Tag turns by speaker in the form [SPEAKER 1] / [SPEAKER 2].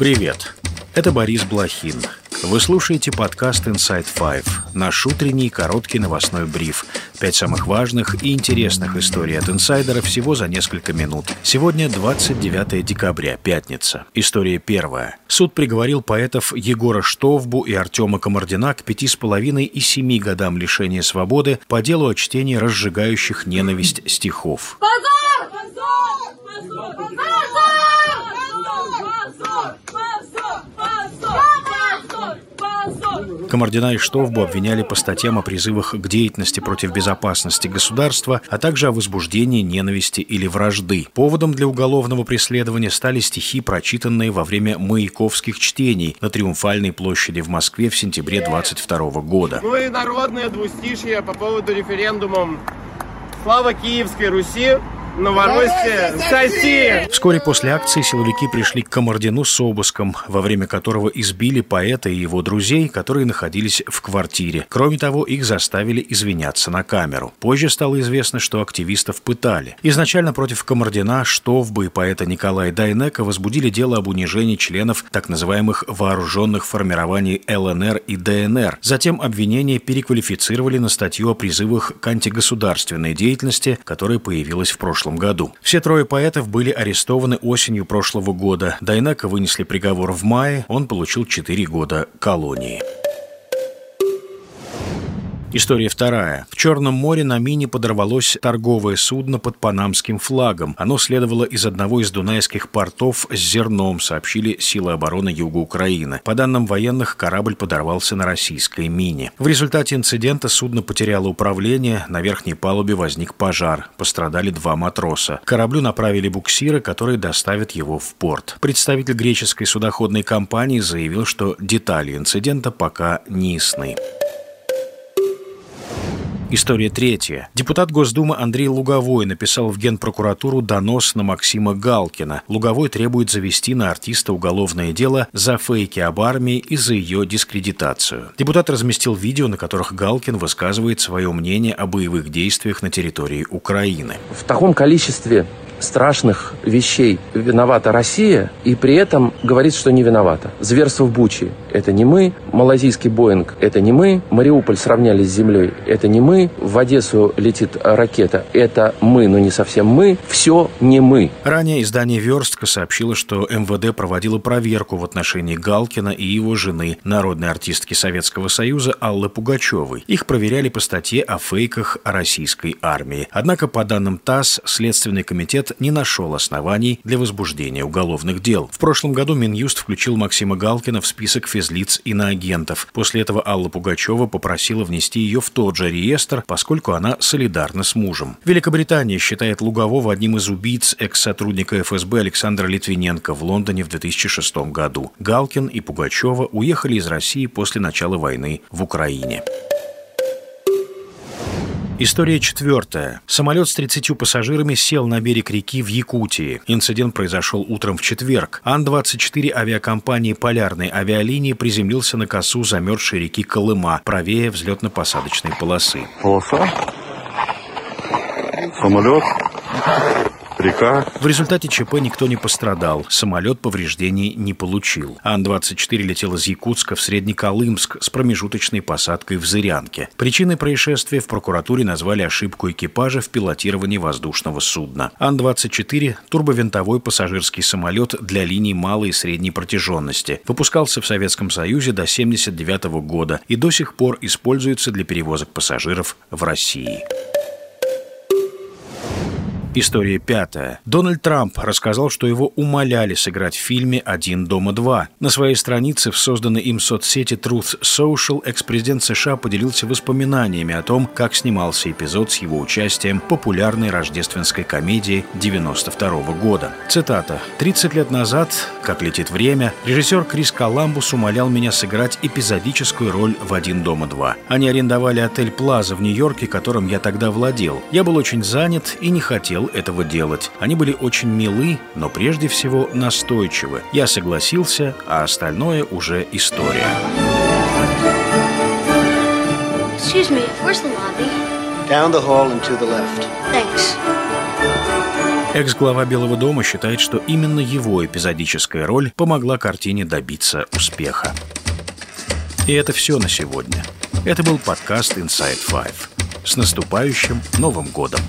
[SPEAKER 1] Привет, это Борис Блохин. Вы слушаете подкаст Inside Five, наш утренний короткий новостной бриф. Пять самых важных и интересных историй от инсайдера всего за несколько минут. Сегодня 29 декабря, пятница. История первая. Суд приговорил поэтов Егора Штовбу и Артема Комардина к пяти с половиной и семи годам лишения свободы по делу о чтении разжигающих ненависть стихов.
[SPEAKER 2] Позор!
[SPEAKER 1] Комардина и Штовбу обвиняли по статьям о призывах к деятельности против безопасности государства, а также о возбуждении ненависти или вражды. Поводом для уголовного преследования стали стихи, прочитанные во время маяковских чтений на Триумфальной площади в Москве в сентябре 22 года.
[SPEAKER 3] Ну и народное двустишье по поводу референдума «Слава Киевской Руси!» Новороссия, соси!
[SPEAKER 1] Вскоре после акции силовики пришли к Комардину с обыском, во время которого избили поэта и его друзей, которые находились в квартире. Кроме того, их заставили извиняться на камеру. Позже стало известно, что активистов пытали. Изначально против Комардина, Штовбы и поэта Николая Дайнека возбудили дело об унижении членов так называемых вооруженных формирований ЛНР и ДНР. Затем обвинения переквалифицировали на статью о призывах к антигосударственной деятельности, которая появилась в прошлом прошлом году. Все трое поэтов были арестованы осенью прошлого года. Дайнака вынесли приговор в мае, он получил 4 года колонии. История вторая. В Черном море на мине подорвалось торговое судно под панамским флагом. Оно следовало из одного из дунайских портов с зерном, сообщили силы обороны Юга Украины. По данным военных, корабль подорвался на российской мине. В результате инцидента судно потеряло управление, на верхней палубе возник пожар. Пострадали два матроса. К кораблю направили буксиры, которые доставят его в порт. Представитель греческой судоходной компании заявил, что детали инцидента пока не ясны. История третья. Депутат Госдумы Андрей Луговой написал в Генпрокуратуру донос на Максима Галкина. Луговой требует завести на артиста уголовное дело за фейки об армии и за ее дискредитацию. Депутат разместил видео, на которых Галкин высказывает свое мнение о боевых действиях на территории Украины.
[SPEAKER 4] В таком количестве страшных вещей виновата Россия, и при этом говорит, что не виновата. Зверство в Бучи – это не мы, малазийский Боинг – это не мы, Мариуполь сравняли с землей – это не мы, в Одессу летит ракета – это мы, но не совсем мы, все не мы.
[SPEAKER 1] Ранее издание «Верстка» сообщило, что МВД проводило проверку в отношении Галкина и его жены, народной артистки Советского Союза Аллы Пугачевой. Их проверяли по статье о фейках российской армии. Однако, по данным ТАСС, Следственный комитет не нашел оснований для возбуждения уголовных дел. В прошлом году Минюст включил Максима Галкина в список физлиц иноагентов. После этого Алла Пугачева попросила внести ее в тот же реестр, поскольку она солидарна с мужем. Великобритания считает Лугового одним из убийц экс-сотрудника ФСБ Александра Литвиненко в Лондоне в 2006 году. Галкин и Пугачева уехали из России после начала войны в Украине. История четвертая. Самолет с 30 пассажирами сел на берег реки в Якутии. Инцидент произошел утром в четверг. Ан-24 авиакомпании полярной авиалинии приземлился на косу замерзшей реки Колыма, правее взлетно-посадочной полосы.
[SPEAKER 5] Полоса. Самолет река.
[SPEAKER 1] В результате ЧП никто не пострадал. Самолет повреждений не получил. Ан-24 летел из Якутска в Среднеколымск с промежуточной посадкой в Зырянке. Причиной происшествия в прокуратуре назвали ошибку экипажа в пилотировании воздушного судна. Ан-24 – турбовинтовой пассажирский самолет для линий малой и средней протяженности. Выпускался в Советском Союзе до 1979 года и до сих пор используется для перевозок пассажиров в России. История пятая. Дональд Трамп рассказал, что его умоляли сыграть в фильме «Один дома два». На своей странице в созданной им соцсети Truth Social экс-президент США поделился воспоминаниями о том, как снимался эпизод с его участием в популярной рождественской комедии 92 года. Цитата. «30 лет назад, как летит время, режиссер Крис Коламбус умолял меня сыграть эпизодическую роль в «Один дома два». Они арендовали отель «Плаза» в Нью-Йорке, которым я тогда владел. Я был очень занят и не хотел хотел этого делать. Они были очень милы, но прежде всего настойчивы. Я согласился, а остальное уже история.
[SPEAKER 6] Excuse me, where's the lobby?
[SPEAKER 7] Down the hall and to the left.
[SPEAKER 6] Thanks.
[SPEAKER 1] Экс-глава Белого дома считает, что именно его эпизодическая роль помогла картине добиться успеха. И это все на сегодня. Это был подкаст Inside Five. С наступающим Новым годом!